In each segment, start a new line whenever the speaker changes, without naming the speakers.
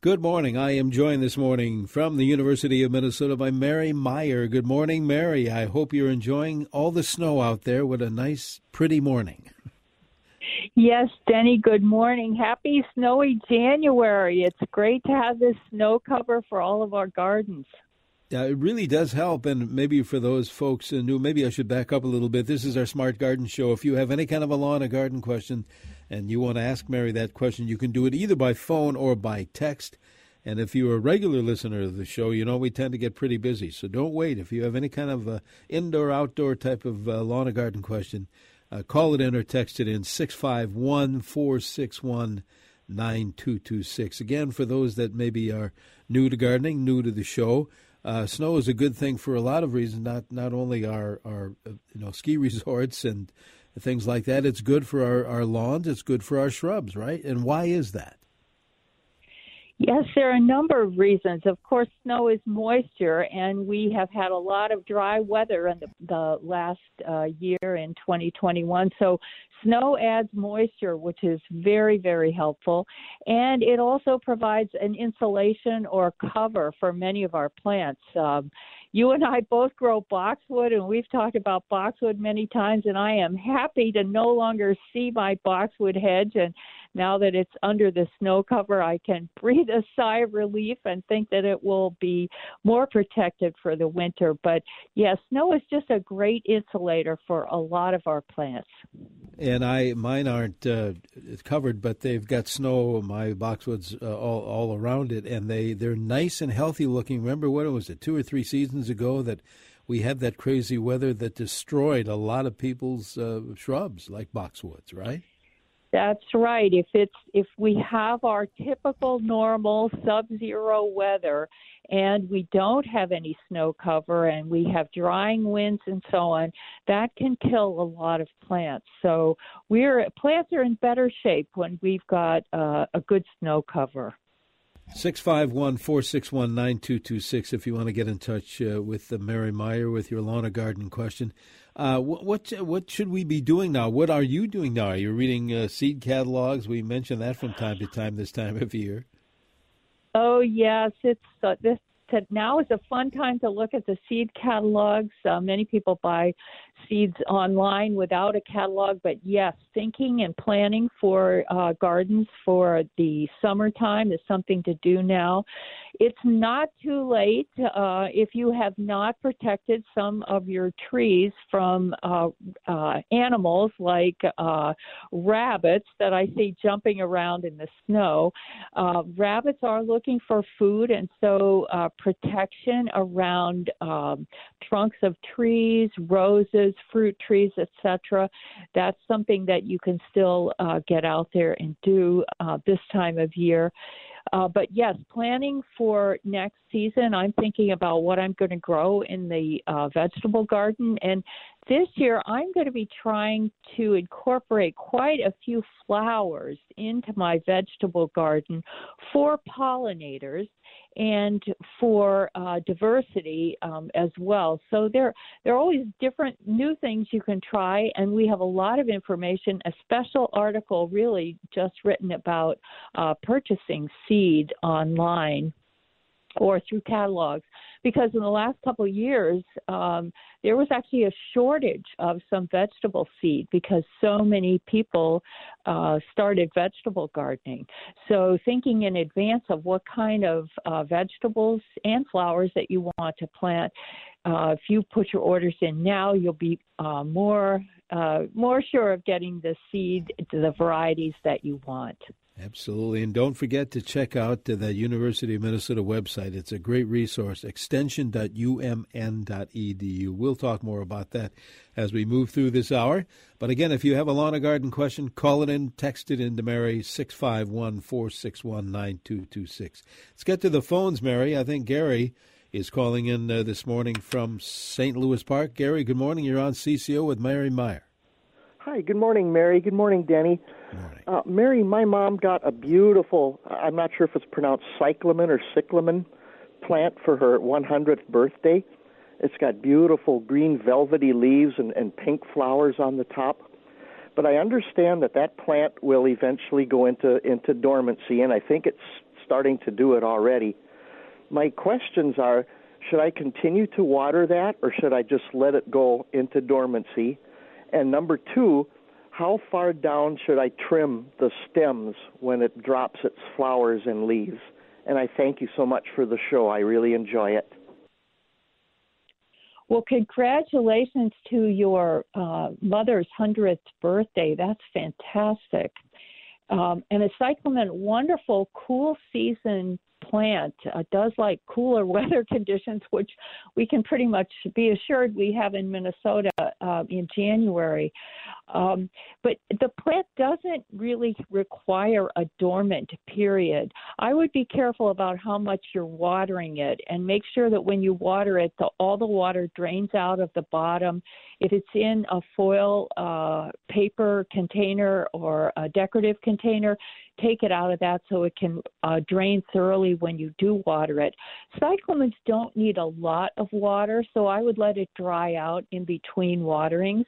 Good morning. I am joined this morning from the University of Minnesota by Mary Meyer. Good morning, Mary. I hope you're enjoying all the snow out there. What a nice, pretty morning.
Yes, Denny, good morning. Happy snowy January. It's great to have this snow cover for all of our gardens.
Yeah, it really does help. And maybe for those folks who new, maybe I should back up a little bit. This is our Smart Garden Show. If you have any kind of a lawn or garden question and you want to ask Mary that question, you can do it either by phone or by text. And if you're a regular listener to the show, you know we tend to get pretty busy. So don't wait. If you have any kind of uh, indoor, outdoor type of uh, lawn or garden question, uh, call it in or text it in 651 461 9226. Again, for those that maybe are new to gardening, new to the show, uh, snow is a good thing for a lot of reasons. Not not only our our uh, you know ski resorts and things like that. It's good for our, our lawns. It's good for our shrubs, right? And why is that?
Yes, there are a number of reasons. Of course, snow is moisture, and we have had a lot of dry weather in the, the last uh, year in 2021. So, snow adds moisture, which is very, very helpful. And it also provides an insulation or cover for many of our plants. Um, you and I both grow boxwood, and we've talked about boxwood many times. And I am happy to no longer see my boxwood hedge. And now that it's under the snow cover, I can breathe a sigh of relief and think that it will be more protected for the winter. But yes, snow is just a great insulator for a lot of our plants.
And I, mine aren't uh, covered, but they've got snow. My boxwoods uh, all all around it, and they they're nice and healthy looking. Remember what it was it, two or three seasons ago that we had that crazy weather that destroyed a lot of people's uh, shrubs like boxwoods, right?
That's right. If it's if we have our typical normal sub-zero weather and we don't have any snow cover and we have drying winds and so on, that can kill a lot of plants. So we're plants are in better shape when we've got uh, a good snow cover.
651 461 9226 if you want to get in touch uh, with uh, Mary Meyer with your lawn or garden question. Uh, what, what, what should we be doing now? What are you doing now? Are you reading uh, seed catalogs? We mention that from time to time this time of year.
Oh yes, it's uh, this to, now is a fun time to look at the seed catalogs. Uh, many people buy seeds online without a catalog, but yes, thinking and planning for uh, gardens for the summertime is something to do now. It's not too late uh, if you have not protected some of your trees from uh, uh, animals like uh, rabbits that I see jumping around in the snow. Uh, rabbits are looking for food, and so protection around um, trunks of trees, roses, fruit trees, etc. That's something that you can still uh, get out there and do uh, this time of year. Uh, but yes, planning for next season, I'm thinking about what I'm going to grow in the uh, vegetable garden. And this year, I'm going to be trying to incorporate quite a few flowers into my vegetable garden for pollinators and for uh, diversity um, as well. So there, there are always different new things you can try, and we have a lot of information. A special article, really, just written about uh, purchasing seed online or through catalogs. because in the last couple of years um, there was actually a shortage of some vegetable seed because so many people uh, started vegetable gardening. So thinking in advance of what kind of uh, vegetables and flowers that you want to plant, uh, if you put your orders in now, you'll be uh, more uh, more sure of getting the seed, the varieties that you want.
Absolutely. And don't forget to check out the University of Minnesota website. It's a great resource, extension.umn.edu. We'll talk more about that as we move through this hour. But again, if you have a lawn or garden question, call it in, text it in to Mary, 651 461 9226. Let's get to the phones, Mary. I think Gary is calling in uh, this morning from St. Louis Park. Gary, good morning. You're on CCO with Mary Meyer.
Hi, good morning, Mary. Good morning, Danny.
Morning.
Uh, Mary, my mom got a beautiful, I'm not sure if it's pronounced cyclamen or cyclamen plant for her 100th birthday. It's got beautiful green velvety leaves and, and pink flowers on the top. But I understand that that plant will eventually go into, into dormancy, and I think it's starting to do it already. My questions are should I continue to water that, or should I just let it go into dormancy? And number two, how far down should I trim the stems when it drops its flowers and leaves? And I thank you so much for the show. I really enjoy it.
Well, congratulations to your uh, mother's 100th birthday. That's fantastic. Um, and a cyclamen, wonderful, cool season plant uh, does like cooler weather conditions, which we can pretty much be assured we have in Minnesota uh, in January. Um, but the plant doesn't really require a dormant period. I would be careful about how much you're watering it and make sure that when you water it, the, all the water drains out of the bottom. If it's in a foil uh, paper container or a decorative container, take it out of that so it can uh, drain thoroughly when you do water it. Cyclamens don't need a lot of water, so I would let it dry out in between waterings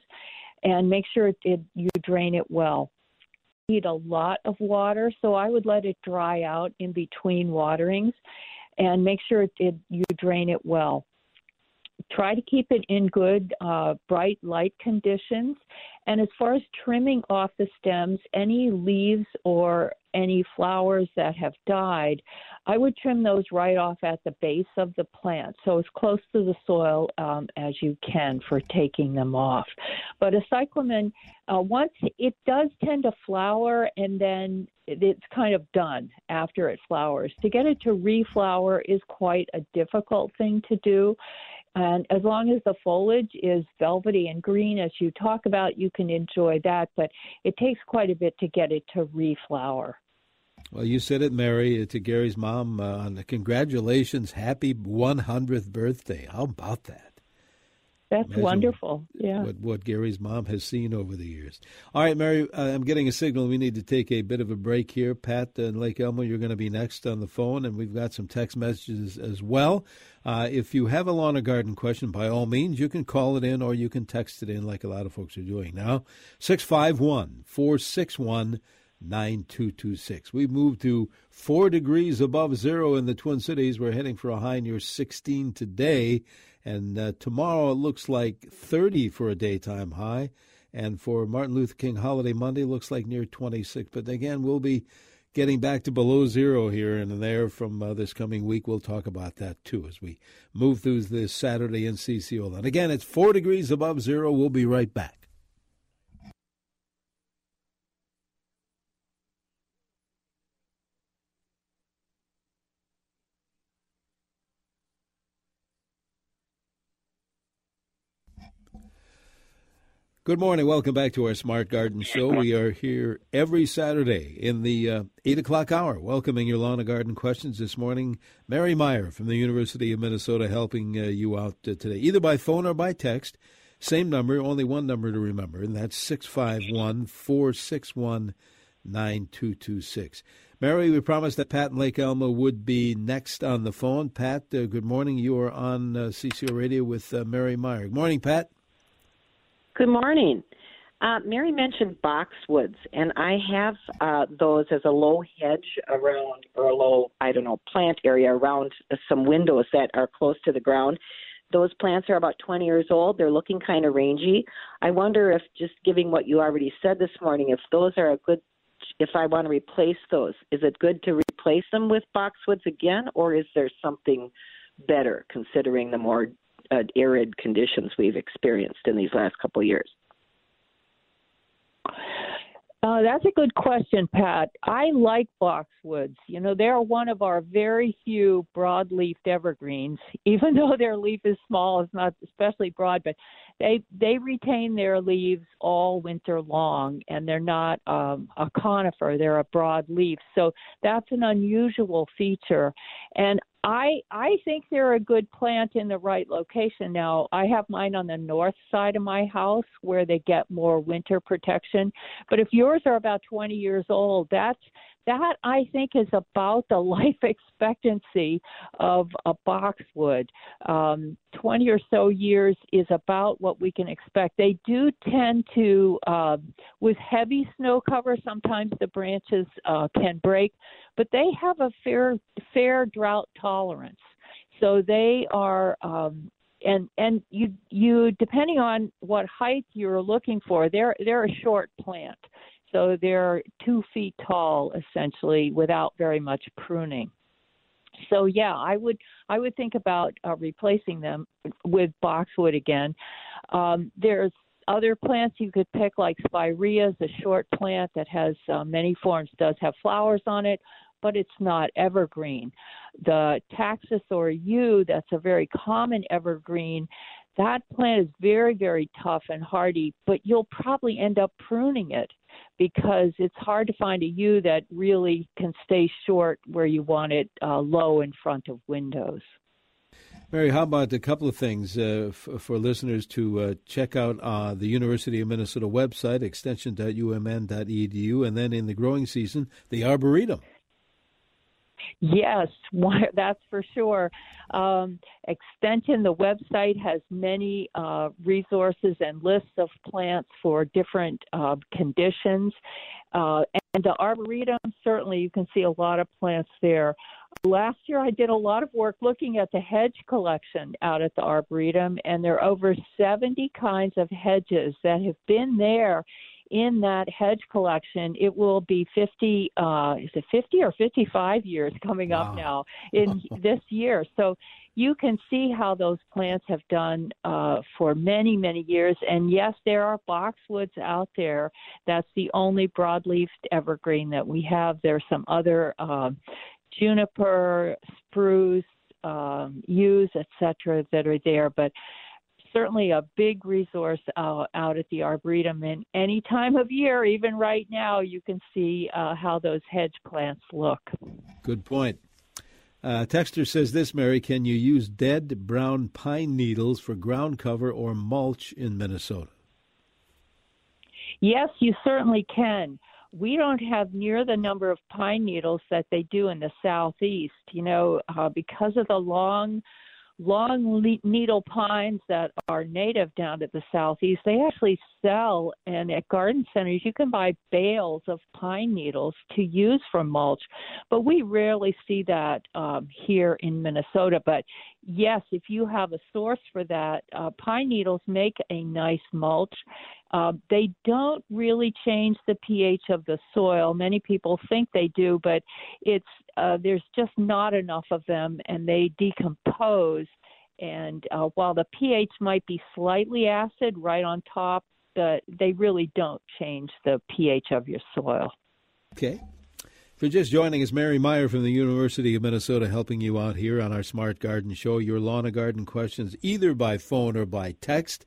and make sure it, it, you drain it well. Need a lot of water, so I would let it dry out in between waterings and make sure it, it you drain it well try to keep it in good, uh, bright light conditions. And as far as trimming off the stems, any leaves or any flowers that have died, I would trim those right off at the base of the plant, so as close to the soil um, as you can for taking them off. But a cyclamen, uh, once it does tend to flower, and then it's kind of done after it flowers. To get it to reflower is quite a difficult thing to do. And as long as the foliage is velvety and green, as you talk about, you can enjoy that. But it takes quite a bit to get it to reflower.
Well, you said it, Mary, to Gary's mom. Uh, congratulations, happy 100th birthday. How about that?
That's Imagine wonderful. Yeah.
What, what Gary's mom has seen over the years. All right, Mary, uh, I'm getting a signal. We need to take a bit of a break here. Pat and Lake Elmo, you're going to be next on the phone, and we've got some text messages as well. Uh, if you have a lawn or garden question, by all means, you can call it in or you can text it in like a lot of folks are doing now. 651 461 9226. We've moved to four degrees above zero in the Twin Cities. We're heading for a high near 16 today. And uh, tomorrow it looks like 30 for a daytime high. And for Martin Luther King holiday Monday, looks like near 26. But again, we'll be getting back to below zero here and there from uh, this coming week. We'll talk about that too as we move through this Saturday in CCO. And again, it's four degrees above zero. We'll be right back. Good morning. Welcome back to our Smart Garden Show. We are here every Saturday in the uh, 8 o'clock hour, welcoming your lawn and garden questions this morning. Mary Meyer from the University of Minnesota helping uh, you out uh, today, either by phone or by text. Same number, only one number to remember, and that's 651 461 9226. Mary, we promised that Pat and Lake Elmo would be next on the phone. Pat, uh, good morning. You are on uh, CCO Radio with uh, Mary Meyer. Good morning, Pat.
Good morning. Uh, Mary mentioned boxwoods, and I have uh, those as a low hedge around, or a low, I don't know, plant area around some windows that are close to the ground. Those plants are about 20 years old. They're looking kind of rangy. I wonder if, just giving what you already said this morning, if those are a good, if I want to replace those, is it good to replace them with boxwoods again, or is there something better considering the more uh, arid conditions we've experienced in these last couple of years?
Uh, that's a good question, Pat. I like boxwoods. You know, they're one of our very few broad-leafed evergreens. Even though their leaf is small, it's not especially broad, but they they retain their leaves all winter long, and they're not um, a conifer. They're a broad leaf, so that's an unusual feature. And I I think they're a good plant in the right location. Now I have mine on the north side of my house where they get more winter protection. But if yours are about 20 years old, that's that I think is about the life expectancy of a boxwood. Um, 20 or so years is about what we can expect. They do tend to, uh, with heavy snow cover, sometimes the branches uh, can break, but they have a fair fair drought tolerance. So they are um, and and you you depending on what height you're looking for they're they're a short plant so they're two feet tall essentially without very much pruning. So yeah, I would I would think about uh, replacing them with boxwood again. Um, there's other plants you could pick like spirea a short plant that has uh, many forms, does have flowers on it, but it's not evergreen. The taxus or yew, that's a very common evergreen. That plant is very, very tough and hardy, but you'll probably end up pruning it because it's hard to find a yew that really can stay short where you want it uh, low in front of windows.
Mary, how about a couple of things uh, f- for listeners to uh, check out uh, the University of Minnesota website, extension.umn.edu, and then in the growing season, the Arboretum.
Yes, that's for sure. Um, Extension, the website has many uh, resources and lists of plants for different uh, conditions. Uh, and the Arboretum, certainly you can see a lot of plants there. Last year, I did a lot of work looking at the hedge collection out at the Arboretum, and there are over 70 kinds of hedges that have been there in that hedge collection, it will be 50, uh, is it 50 or 55 years coming wow. up now in this year. So you can see how those plants have done uh, for many, many years. And yes, there are boxwoods out there. That's the only broadleafed evergreen that we have. There's some other uh, juniper, spruce, um, yews, etc., that are there, but certainly a big resource uh, out at the Arboretum. And any time of year, even right now, you can see uh, how those hedge plants look.
Good point. Uh, Texter says this, Mary, can you use dead brown pine needles for ground cover or mulch in Minnesota?
Yes, you certainly can. We don't have near the number of pine needles that they do in the southeast. You know, uh, because of the long long needle pines that are native down to the southeast they actually sell and at garden centers you can buy bales of pine needles to use for mulch but we rarely see that um, here in minnesota but yes if you have a source for that uh, pine needles make a nice mulch uh, they don't really change the pH of the soil. Many people think they do, but it's uh, there's just not enough of them, and they decompose. And uh, while the pH might be slightly acid right on top, the, they really don't change the pH of your soil.
Okay. For just joining us, Mary Meyer from the University of Minnesota helping you out here on our Smart Garden Show. Your lawn and garden questions either by phone or by text.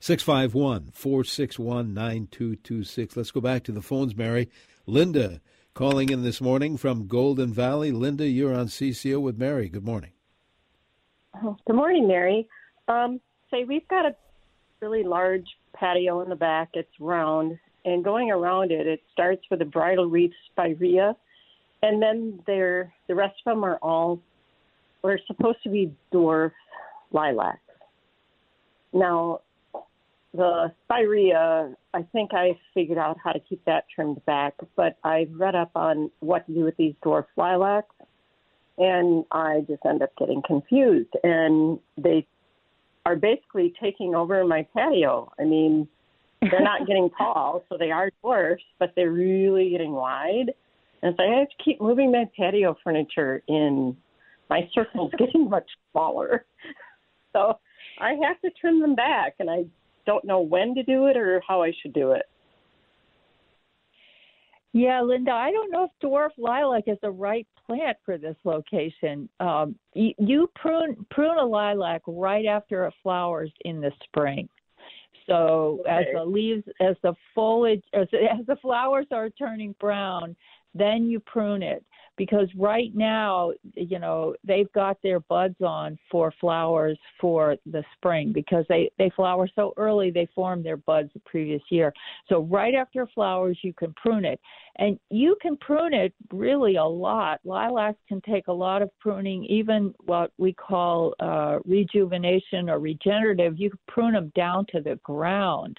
651 461 9226. Let's go back to the phones, Mary. Linda calling in this morning from Golden Valley. Linda, you're on CCO with Mary. Good morning.
Oh, good morning, Mary. Um, say we've got a really large patio in the back. It's round, and going around it, it starts with a bridal wreath spirea, and then there the rest of them are all are supposed to be dwarf lilacs. Now, the spirea, I think I figured out how to keep that trimmed back, but I read up on what to do with these dwarf lilacs, and I just end up getting confused. And they are basically taking over my patio. I mean, they're not getting tall, so they are dwarfs, but they're really getting wide. And so I have to keep moving my patio furniture in. My circle's getting much smaller. So I have to trim them back, and I don't know when to do it or how I should do it.
Yeah, Linda, I don't know if dwarf lilac is the right plant for this location. Um, you, you prune prune a lilac right after it flowers in the spring. So okay. as the leaves, as the foliage, as, as the flowers are turning brown, then you prune it because right now, you know, they've got their buds on for flowers for the spring because they they flower so early they form their buds the previous year. So right after flowers, you can prune it, and you can prune it really a lot. Lilacs can take a lot of pruning, even what we call uh, rejuvenation or regenerative. You can prune them down to the ground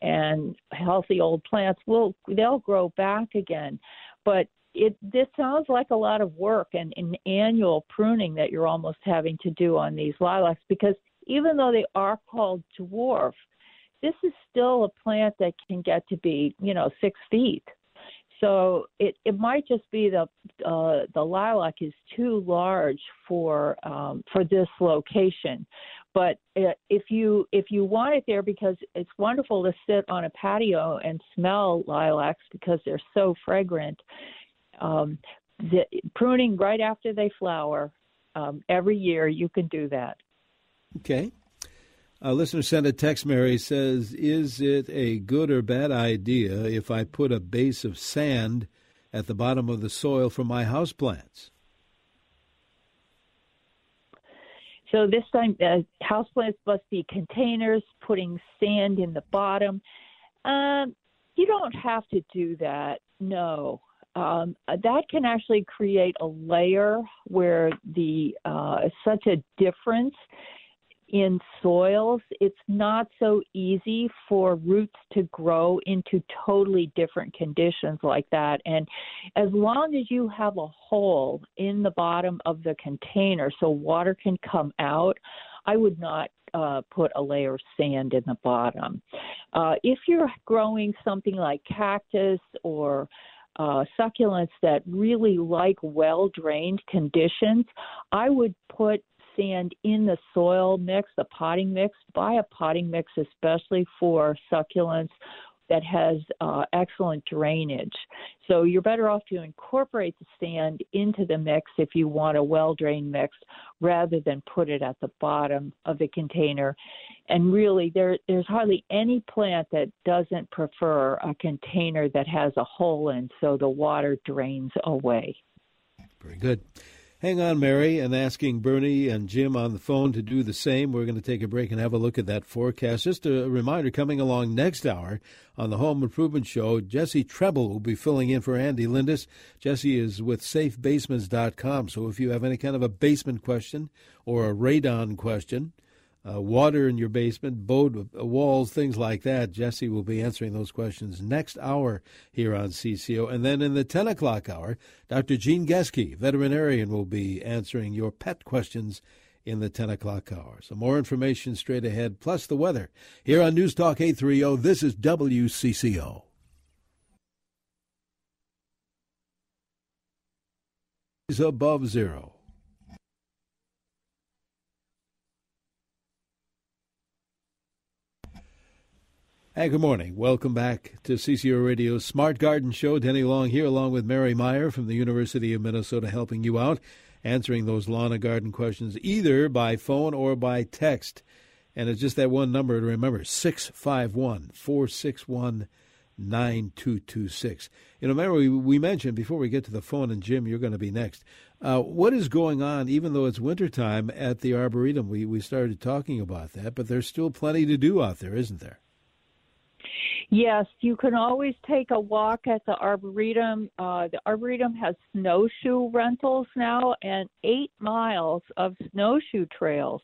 and healthy old plants will they'll grow back again but it this sounds like a lot of work and an annual pruning that you're almost having to do on these lilacs because even though they are called dwarf, this is still a plant that can get to be you know six feet. So it it might just be the uh, the lilac is too large for um, for this location. But uh, if you if you want it there because it's wonderful to sit on a patio and smell lilacs because they're so fragrant um, the, pruning right after they flower um, every year. You can do that.
Okay. A listener sent a text, Mary says, Is it a good or bad idea if I put a base of sand at the bottom of the soil for my house plants?
So this time, uh, houseplants must be containers, putting sand in the bottom. Um, you don't have to do that. No, um, that can actually create a layer where the uh, such a difference in soils, it's not so easy for roots to grow into totally different conditions like that. And as long as you have a hole in the bottom of the container so water can come out, I would not uh, put a layer of sand in the bottom. Uh, if you're growing something like cactus or uh, succulents that really like well drained conditions, I would put sand in the soil mix, the potting mix. Buy a potting mix, especially for succulents that has uh, excellent drainage. So you're better off to incorporate the sand into the mix if you want a well drained mix rather than put it at the bottom of the container. And really, there, there's hardly any plant that doesn't prefer a container that has a hole in so the water drains away.
Very good. Hang on, Mary, and asking Bernie and Jim on the phone to do the same. We're going to take a break and have a look at that forecast. Just a reminder coming along next hour on the Home Improvement Show, Jesse Treble will be filling in for Andy Lindus. Jesse is with safebasements.com. So if you have any kind of a basement question or a radon question, uh, water in your basement, boat uh, walls, things like that. Jesse will be answering those questions next hour here on CCO. And then in the 10 o'clock hour, Dr. Gene Geske, veterinarian, will be answering your pet questions in the 10 o'clock hour. So more information straight ahead, plus the weather. Here on News Talk 830, this is WCCO. Above zero. Good morning. Welcome back to CCO Radio's Smart Garden Show. Denny Long here, along with Mary Meyer from the University of Minnesota, helping you out, answering those lawn and garden questions either by phone or by text. And it's just that one number to remember 651 461 9226. You know, Mary, we mentioned before we get to the phone, and Jim, you're going to be next. Uh, what is going on, even though it's wintertime, at the Arboretum? We, we started talking about that, but there's still plenty to do out there, isn't there?
Yes, you can always take a walk at the Arboretum. Uh, the Arboretum has snowshoe rentals now and eight miles of snowshoe trails.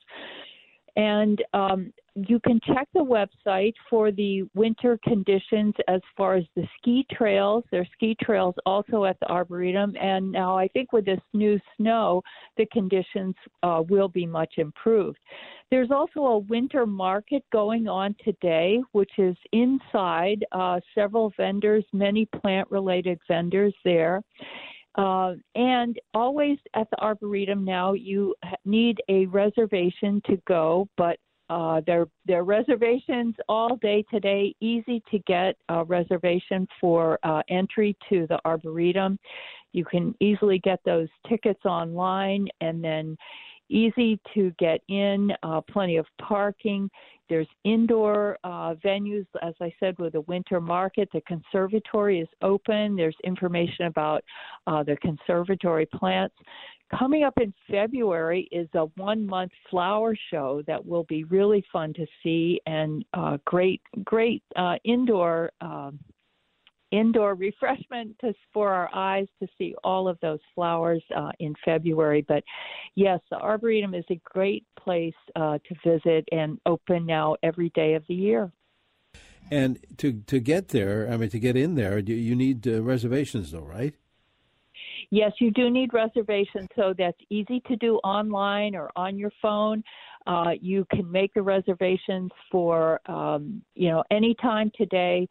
And um, you can check the website for the winter conditions as far as the ski trails. There are ski trails also at the Arboretum, and now I think with this new snow, the conditions uh, will be much improved. There's also a winter market going on today, which is inside uh, several vendors, many plant related vendors there. Uh, and always at the Arboretum now, you need a reservation to go, but uh, there, there reservations all day today. Easy to get a reservation for uh, entry to the Arboretum. You can easily get those tickets online, and then easy to get in, uh, plenty of parking. There's indoor uh, venues, as I said, with the winter market. The conservatory is open. There's information about uh, the conservatory plants. Coming up in February is a one month flower show that will be really fun to see and uh, great, great uh, indoor. Um, indoor refreshment to, for our eyes to see all of those flowers uh, in February. But yes, the Arboretum is a great place uh, to visit and open now every day of the year.
And to to get there, I mean, to get in there, you, you need uh, reservations, though, right?
Yes, you do need reservations, so that's easy to do online or on your phone. Uh, you can make the reservations for um, you know any time today.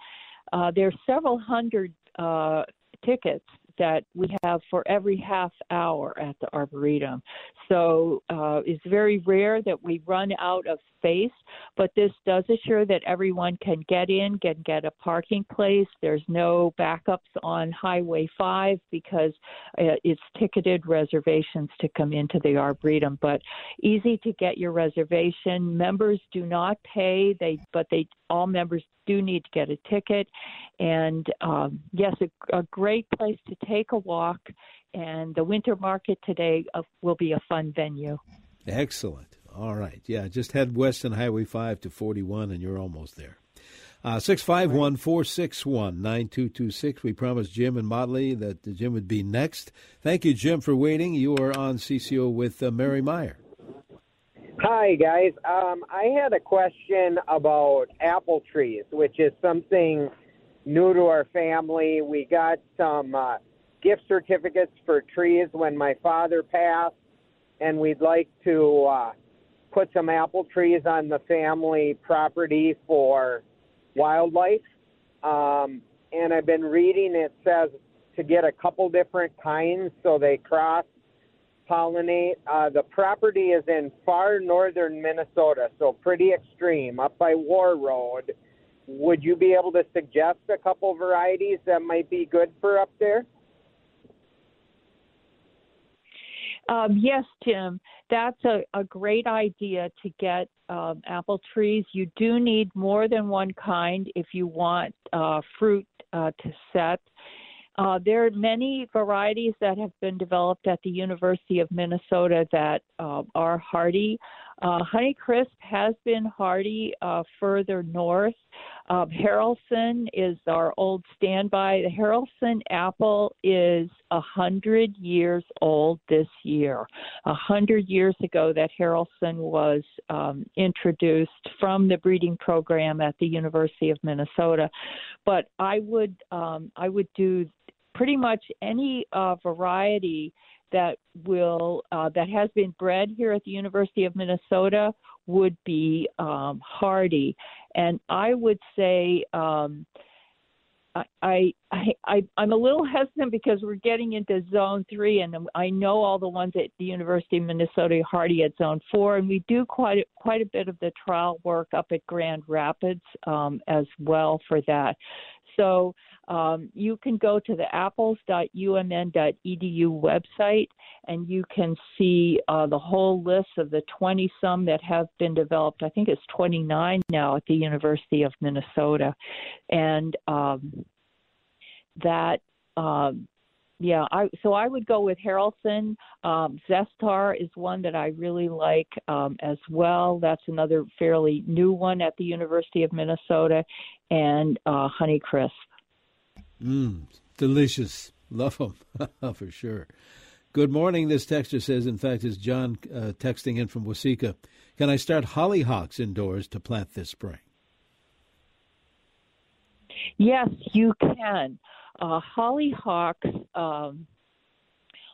Uh, there are several hundred uh, tickets that we have for every half hour at the Arboretum. So uh, it's very rare that we run out of space, but this does assure that everyone can get in, can get a parking place. There's no backups on Highway 5 because uh, it's ticketed reservations to come into the Arboretum, but easy to get your reservation. Members do not pay, they but they all members do need to get a ticket. And um, yes, a, a great place to take a walk. And the winter market today uh, will be a fun venue.
Excellent. All right. Yeah, just head west on Highway 5 to 41, and you're almost there. Uh, 651 461 9226. We promised Jim and Motley that Jim would be next. Thank you, Jim, for waiting. You are on CCO with uh, Mary Meyer.
Hi, guys. Um, I had a question about apple trees, which is something new to our family. We got some uh, gift certificates for trees when my father passed, and we'd like to uh, put some apple trees on the family property for wildlife. Um, and I've been reading it says to get a couple different kinds so they cross pollinate. Uh, the property is in far northern Minnesota, so pretty extreme, up by Warroad. Would you be able to suggest a couple varieties that might be good for up there?
Um, yes, Tim, that's a, a, great idea to get um, apple trees. You do need more than one kind if you want uh, fruit uh, to set. Uh, there are many varieties that have been developed at the University of Minnesota that uh, are hardy. Uh, Honeycrisp has been hardy uh, further north. Um, Haralson is our old standby. The Haralson apple is a hundred years old this year. A hundred years ago, that Haralson was um, introduced from the breeding program at the University of Minnesota. But I would um, I would do pretty much any uh, variety that will uh, that has been bred here at the University of Minnesota would be um, hardy, and I would say. Um, I, I I I'm a little hesitant because we're getting into zone three, and I know all the ones at the University of Minnesota hardy at zone four, and we do quite a, quite a bit of the trial work up at Grand Rapids um, as well for that. So um, you can go to the apples.umn.edu website and you can see uh, the whole list of the 20 some that have been developed. I think it's 29 now at the University of Minnesota. And um, that. Um, yeah, I so I would go with Haralson. Um, Zestar is one that I really like um, as well. That's another fairly new one at the University of Minnesota, and uh, Honeycrisp.
Mmm, delicious. Love them for sure. Good morning. This texter says, in fact, is John uh, texting in from Waseca. Can I start hollyhocks indoors to plant this spring?
Yes, you can. Uh, hollyhocks um,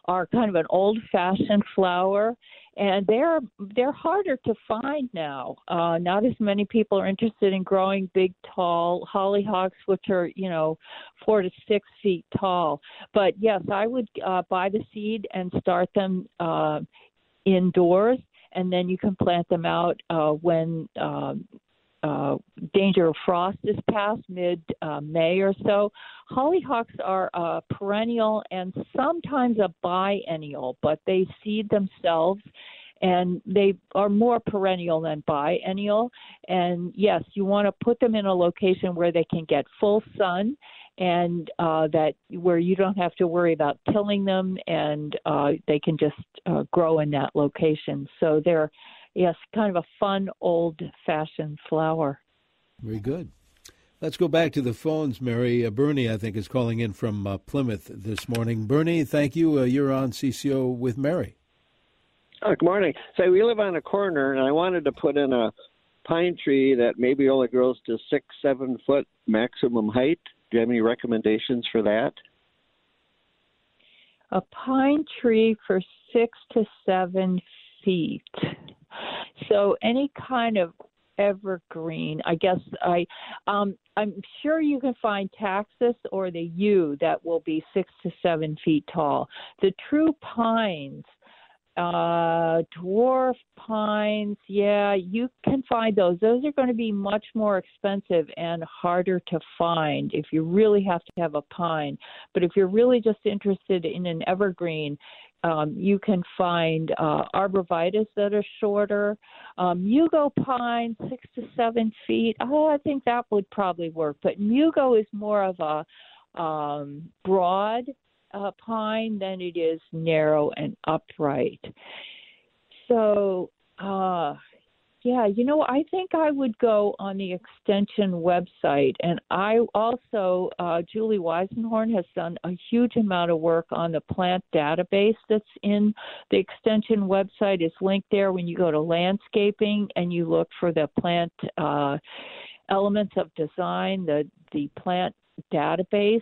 are kind of an old-fashioned flower, and they're they're harder to find now. Uh, not as many people are interested in growing big, tall hollyhocks, which are you know four to six feet tall. But yes, I would uh, buy the seed and start them uh, indoors, and then you can plant them out uh, when. Um, uh, danger of frost is past mid uh, May or so. Hollyhocks are perennial and sometimes a biennial, but they seed themselves and they are more perennial than biennial. And yes, you want to put them in a location where they can get full sun and uh, that where you don't have to worry about tilling them and uh, they can just uh, grow in that location. So they're yes, kind of a fun old fashioned flower.
Very good. Let's go back to the phones, Mary. Uh, Bernie, I think, is calling in from uh, Plymouth this morning. Bernie, thank you. Uh, you're on CCO with Mary.
Oh, good morning. So we live on a corner, and I wanted to put in a pine tree that maybe only grows to six, seven foot maximum height. Do you have any recommendations for that?
A pine tree for six to seven feet. So any kind of evergreen, I guess I um I'm sure you can find taxus or the yew that will be six to seven feet tall. The true pines uh, dwarf pines, yeah, you can find those. Those are going to be much more expensive and harder to find if you really have to have a pine. But if you're really just interested in an evergreen, um, you can find uh, that are shorter. Um, Mugo pine, six to seven feet. Oh, I think that would probably work. But Mugo is more of a um, broad uh, pine than it is narrow and upright. So, uh, yeah, you know, I think I would go on the extension website. And I also, uh, Julie Weisenhorn has done a huge amount of work on the plant database that's in the extension website. It's linked there when you go to landscaping and you look for the plant uh, elements of design, the, the plant database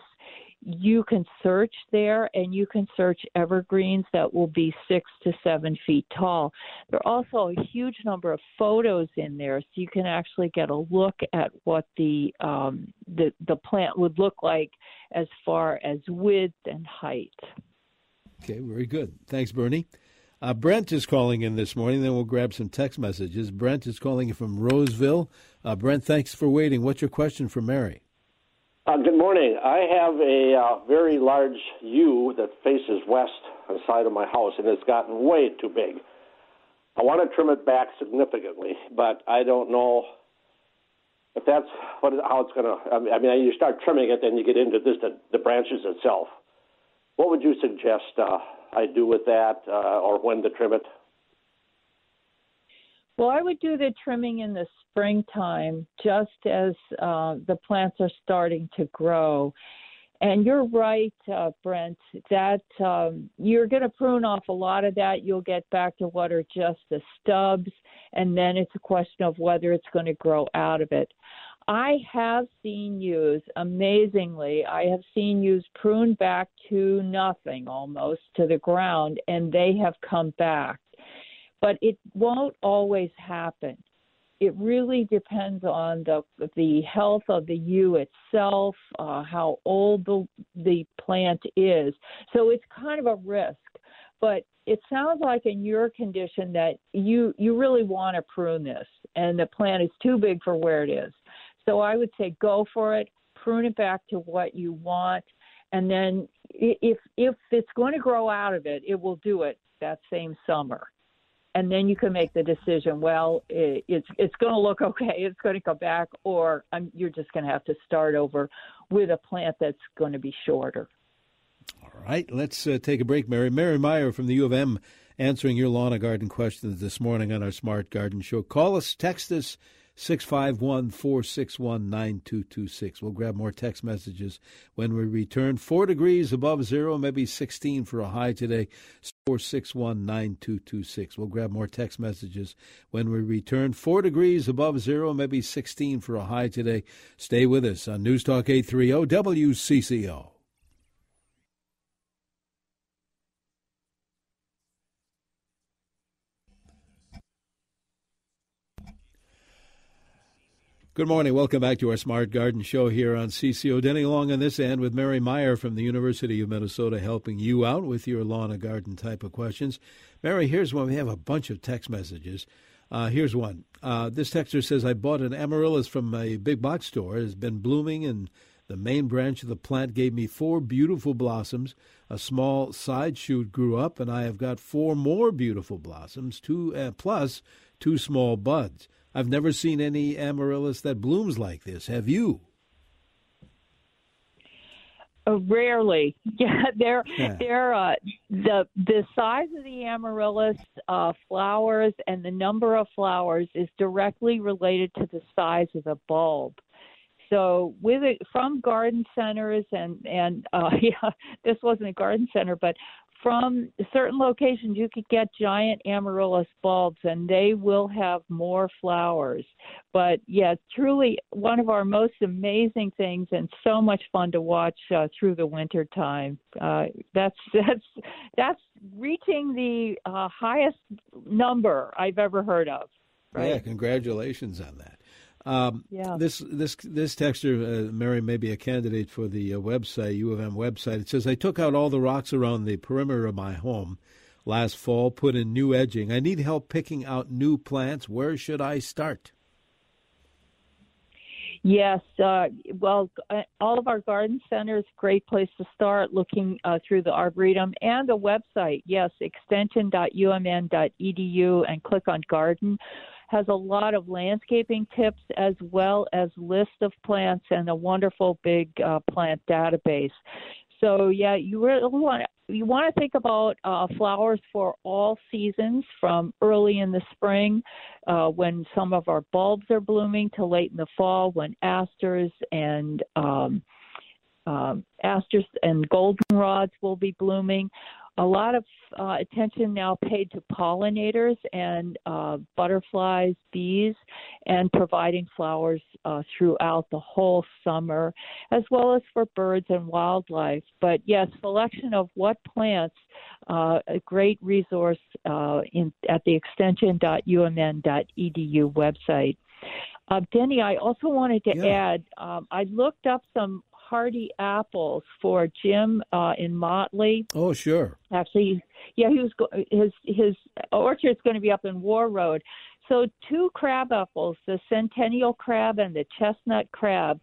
you can search there and you can search evergreens that will be six to seven feet tall. There are also a huge number of photos in there, so you can actually get a look at what the um, the, the plant would look like as far as width and height.
Okay, very good. Thanks, Bernie. Uh, Brent is calling in this morning. Then we'll grab some text messages. Brent is calling in from Roseville. Uh, Brent, thanks for waiting. What's your question for Mary?
Uh, good morning. I have a uh, very large yew that faces west on the side of my house, and it's gotten way too big. I want to trim it back significantly, but I don't know if that's what how it's going to. I mean, you start trimming it, then you get into this the, the branches itself. What would you suggest uh, I do with that, uh, or when to trim it?
Well, I would do the trimming in the springtime just as uh, the plants are starting to grow. And you're right, uh, Brent, that um, you're going to prune off a lot of that. You'll get back to what are just the stubs, and then it's a question of whether it's going to grow out of it. I have seen yews, amazingly, I have seen yews prune back to nothing almost to the ground, and they have come back but it won't always happen. It really depends on the the health of the yew itself, uh, how old the the plant is. So it's kind of a risk. But it sounds like in your condition that you you really want to prune this, and the plant is too big for where it is. So I would say go for it, prune it back to what you want, and then if if it's going to grow out of it, it will do it that same summer and then you can make the decision. Well, it, it's it's going to look okay. It's going to come back, or um, you're just going to have to start over with a plant that's going to be shorter.
All right, let's uh, take a break, Mary. Mary Meyer from the U of M answering your lawn and garden questions this morning on our Smart Garden Show. Call us, text us 651 461 9226. We'll grab more text messages when we return. Four degrees above zero, maybe 16 for a high today. 461 9226. We'll grab more text messages when we return. Four degrees above zero, maybe 16 for a high today. Stay with us on News Talk 830 WCCO. Good morning. Welcome back to our Smart Garden Show here on CCO. Denny Long on this end with Mary Meyer from the University of Minnesota helping you out with your lawn and garden type of questions. Mary, here's one. We have a bunch of text messages. Uh, here's one. Uh, this texter says, I bought an amaryllis from a big box store. It has been blooming, and the main branch of the plant gave me four beautiful blossoms. A small side shoot grew up, and I have got four more beautiful blossoms, two uh, plus two small buds. I've never seen any amaryllis that blooms like this. Have you?
Uh, rarely, yeah. They're yeah. they're uh, the the size of the amaryllis uh, flowers and the number of flowers is directly related to the size of the bulb. So with it from garden centers and and uh, yeah, this wasn't a garden center, but from certain locations you could get giant amaryllis bulbs and they will have more flowers. But yeah truly one of our most amazing things and so much fun to watch uh, through the winter time. Uh, that's that's that's reaching the uh, highest number i've ever heard of. Right?
yeah congratulations on that um,
yeah.
This this this texter, uh, Mary, may be a candidate for the uh, website U of M website. It says I took out all the rocks around the perimeter of my home last fall, put in new edging. I need help picking out new plants. Where should I start?
Yes, uh, well, uh, all of our garden centers, great place to start looking uh, through the Arboretum and the website. Yes, extension.umn.edu and click on garden has a lot of landscaping tips as well as list of plants and a wonderful big uh, plant database. So yeah, you really want you want to think about uh, flowers for all seasons, from early in the spring, uh, when some of our bulbs are blooming, to late in the fall, when asters and um, um, asters and goldenrods will be blooming a lot of uh, attention now paid to pollinators and uh, butterflies, bees, and providing flowers uh, throughout the whole summer, as well as for birds and wildlife. But yes, selection of what plants, uh, a great resource uh, in, at the extension.umn.edu website. Uh, Denny, I also wanted to yeah. add, um, I looked up some hardy apples for Jim uh, in Motley.
Oh, sure.
Actually, yeah, he was go- his his orchard's going to be up in Warroad. So two crab apples, the Centennial crab and the chestnut crab.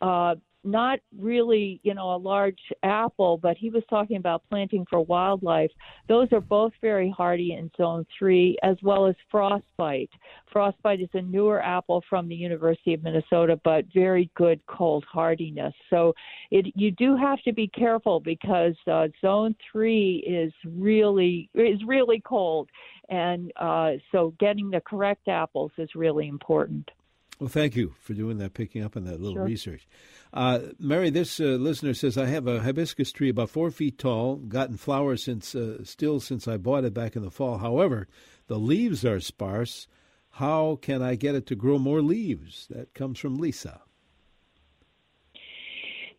Uh, not really, you know, a large apple, but he was talking about planting for wildlife. Those are both very hardy in zone three, as well as frostbite. Frostbite is a newer apple from the University of Minnesota, but very good cold hardiness. So it, you do have to be careful because uh, zone three is really is really cold, and uh, so getting the correct apples is really important.
Well, thank you for doing that, picking up on that little
sure.
research. Uh, Mary, this uh, listener says I have a hibiscus tree about four feet tall, gotten flowers since uh, still since I bought it back in the fall. However, the leaves are sparse. How can I get it to grow more leaves? That comes from Lisa.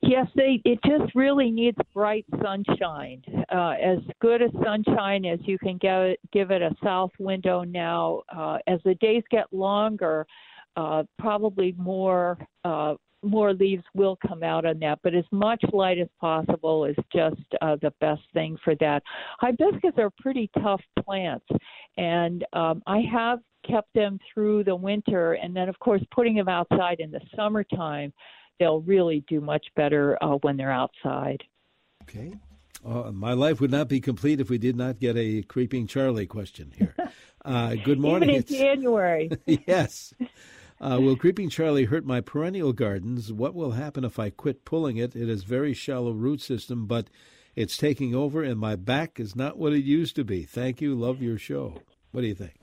Yes, they, it just really needs bright sunshine. Uh, as good a sunshine as you can get, give it a south window now. Uh, as the days get longer, uh, probably more uh, more leaves will come out on that, but as much light as possible is just uh, the best thing for that. Hibiscus are pretty tough plants, and um, I have kept them through the winter, and then of course putting them outside in the summertime, they'll really do much better uh, when they're outside.
Okay. Uh, my life would not be complete if we did not get a creeping Charlie question here. Uh, good morning.
Even in it's... January.
yes. Uh, will Creeping Charlie hurt my perennial gardens? What will happen if I quit pulling it? It has very shallow root system, but it's taking over, and my back is not what it used to be. Thank you. Love your show. What do you think?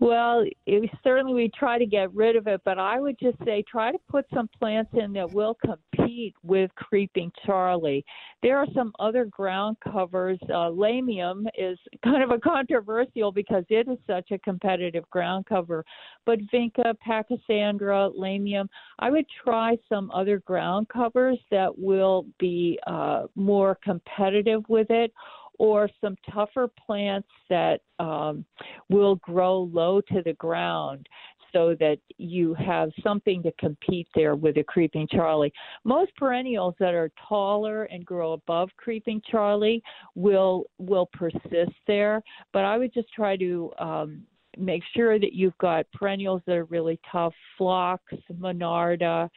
Well, it, certainly we try to get rid of it, but I would just say try to put some plants in that will compete with creeping Charlie. There are some other ground covers. Uh, lamium is kind of a controversial because it is such a competitive ground cover, but vinca, pachysandra, lamium. I would try some other ground covers that will be uh, more competitive with it or some tougher plants that um, will grow low to the ground so that you have something to compete there with a creeping Charlie. Most perennials that are taller and grow above creeping Charlie will will persist there, but I would just try to um, make sure that you've got perennials that are really tough, phlox, monarda,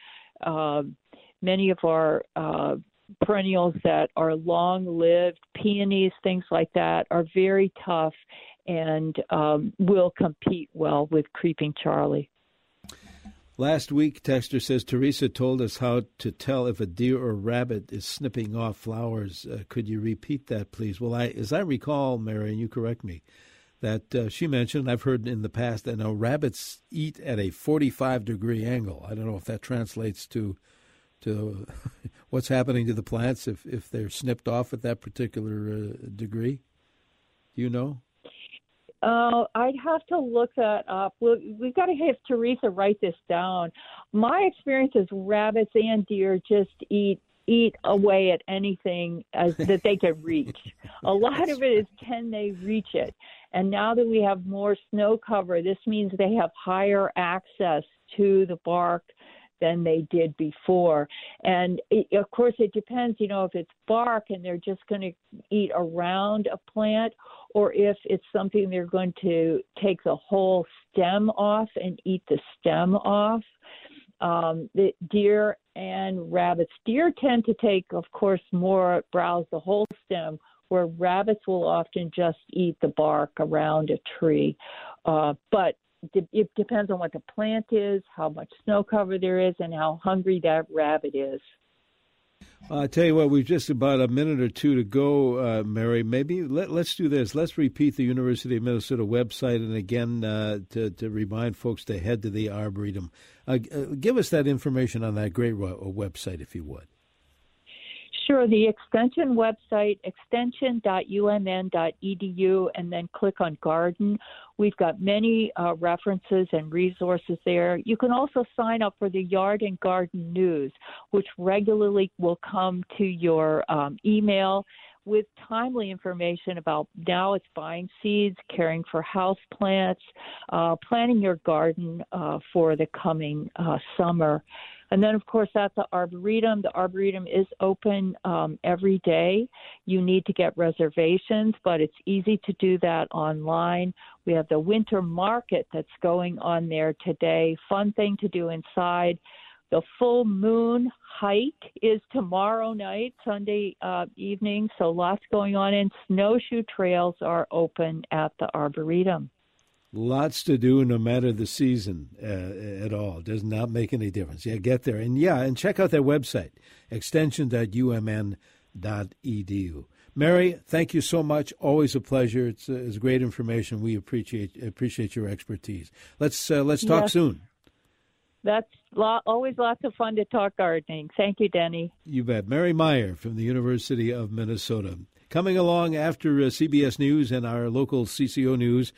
um, many of our uh, perennials that are long lived, peonies, things like that, are very tough and um, will compete well with creeping Charlie.
Last week, Texter says Teresa told us how to tell if a deer or rabbit is snipping off flowers. Uh, could you repeat that, please? Well, I, as I recall, Mary, and you correct me, that uh, she mentioned, I've heard in the past that now rabbits eat at a 45 degree angle. I don't know if that translates to to what's happening to the plants if, if they're snipped off at that particular uh, degree? Do you know?
Uh, I'd have to look that up. we we've got to have Teresa write this down. My experience is rabbits and deer just eat eat away at anything as that they can reach. A lot of it is can they reach it? And now that we have more snow cover, this means they have higher access to the bark than they did before. And it, of course, it depends, you know, if it's bark and they're just going to eat around a plant, or if it's something they're going to take the whole stem off and eat the stem off. Um, the deer and rabbits. Deer tend to take, of course, more browse the whole stem, where rabbits will often just eat the bark around a tree. Uh, but it depends on what the plant is, how much snow cover there is, and how hungry that rabbit is.
I tell you what, we've just about a minute or two to go, uh, Mary. Maybe let, us do this. Let's repeat the University of Minnesota website, and again, uh, to, to remind folks to head to the Arboretum. Uh, uh give us that information on that great website, if you would.
Sure. The extension website, extension.umn.edu, and then click on garden. We've got many uh, references and resources there. You can also sign up for the Yard and Garden News, which regularly will come to your um, email with timely information about now it's buying seeds, caring for house plants, uh, planning your garden uh, for the coming uh, summer. And then, of course, at the Arboretum, the Arboretum is open um, every day. You need to get reservations, but it's easy to do that online. We have the winter market that's going on there today. Fun thing to do inside. The full moon hike is tomorrow night, Sunday uh, evening, so lots going on, and snowshoe trails are open at the Arboretum.
Lots to do, no matter the season uh, at all. Does not make any difference. Yeah, get there and yeah, and check out their website, extension.umn.edu. Mary, thank you so much. Always a pleasure. It's, uh, it's great information. We appreciate appreciate your expertise. Let's uh, let's talk yes. soon.
That's lot, always lots of fun to talk gardening. Thank you, Denny.
You bet. Mary Meyer from the University of Minnesota. Coming along after uh, CBS News and our local CCO News.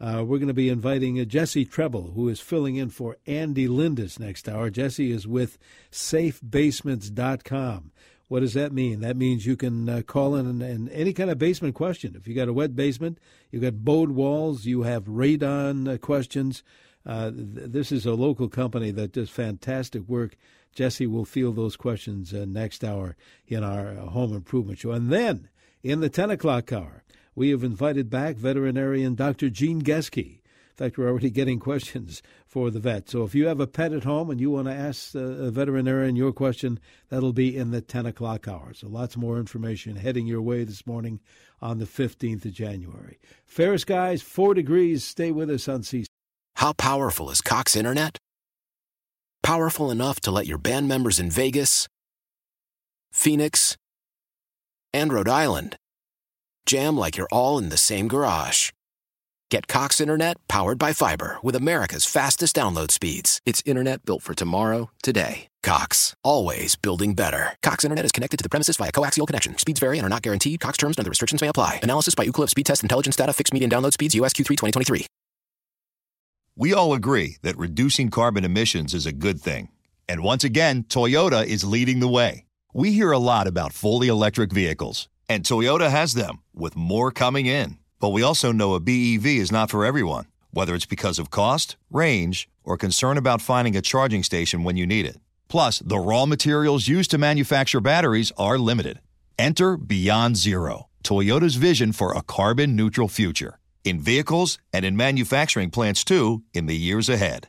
Uh, we're going to be inviting uh, Jesse Treble, who is filling in for Andy Lindus next hour. Jesse is with safebasements.com. What does that mean? That means you can uh, call in and, and, any kind of basement question. If you got a wet basement, you got bowed walls, you have radon uh, questions. Uh, th- this is a local company that does fantastic work. Jesse will field those questions uh, next hour in our home improvement show. And then in the 10 o'clock hour, we have invited back veterinarian Dr. Gene Geske. In fact, we're already getting questions for the vet. So if you have a pet at home and you want to ask a veterinarian your question, that'll be in the 10 o'clock hour. So lots more information heading your way this morning on the 15th of January. Fair skies, four degrees. Stay with us on C.
How powerful is Cox Internet? Powerful enough to let your band members in Vegas, Phoenix, and Rhode Island jam like you're all in the same garage. Get Cox Internet powered by fiber with America's fastest download speeds. It's internet built for tomorrow, today. Cox, always building better. Cox Internet is connected to the premises via coaxial connection. Speeds vary and are not guaranteed. Cox terms and other restrictions may apply. Analysis by Ookla Speed Test Intelligence Data. Fixed median download speeds. USQ3 2023.
We all agree that reducing carbon emissions is a good thing. And once again, Toyota is leading the way. We hear a lot about fully electric vehicles, and Toyota has them, with more coming in. But we also know a BEV is not for everyone, whether it's because of cost, range, or concern about finding a charging station when you need it. Plus, the raw materials used to manufacture batteries are limited. Enter Beyond Zero, Toyota's vision for a carbon neutral future. In vehicles and in manufacturing plants too, in the years ahead.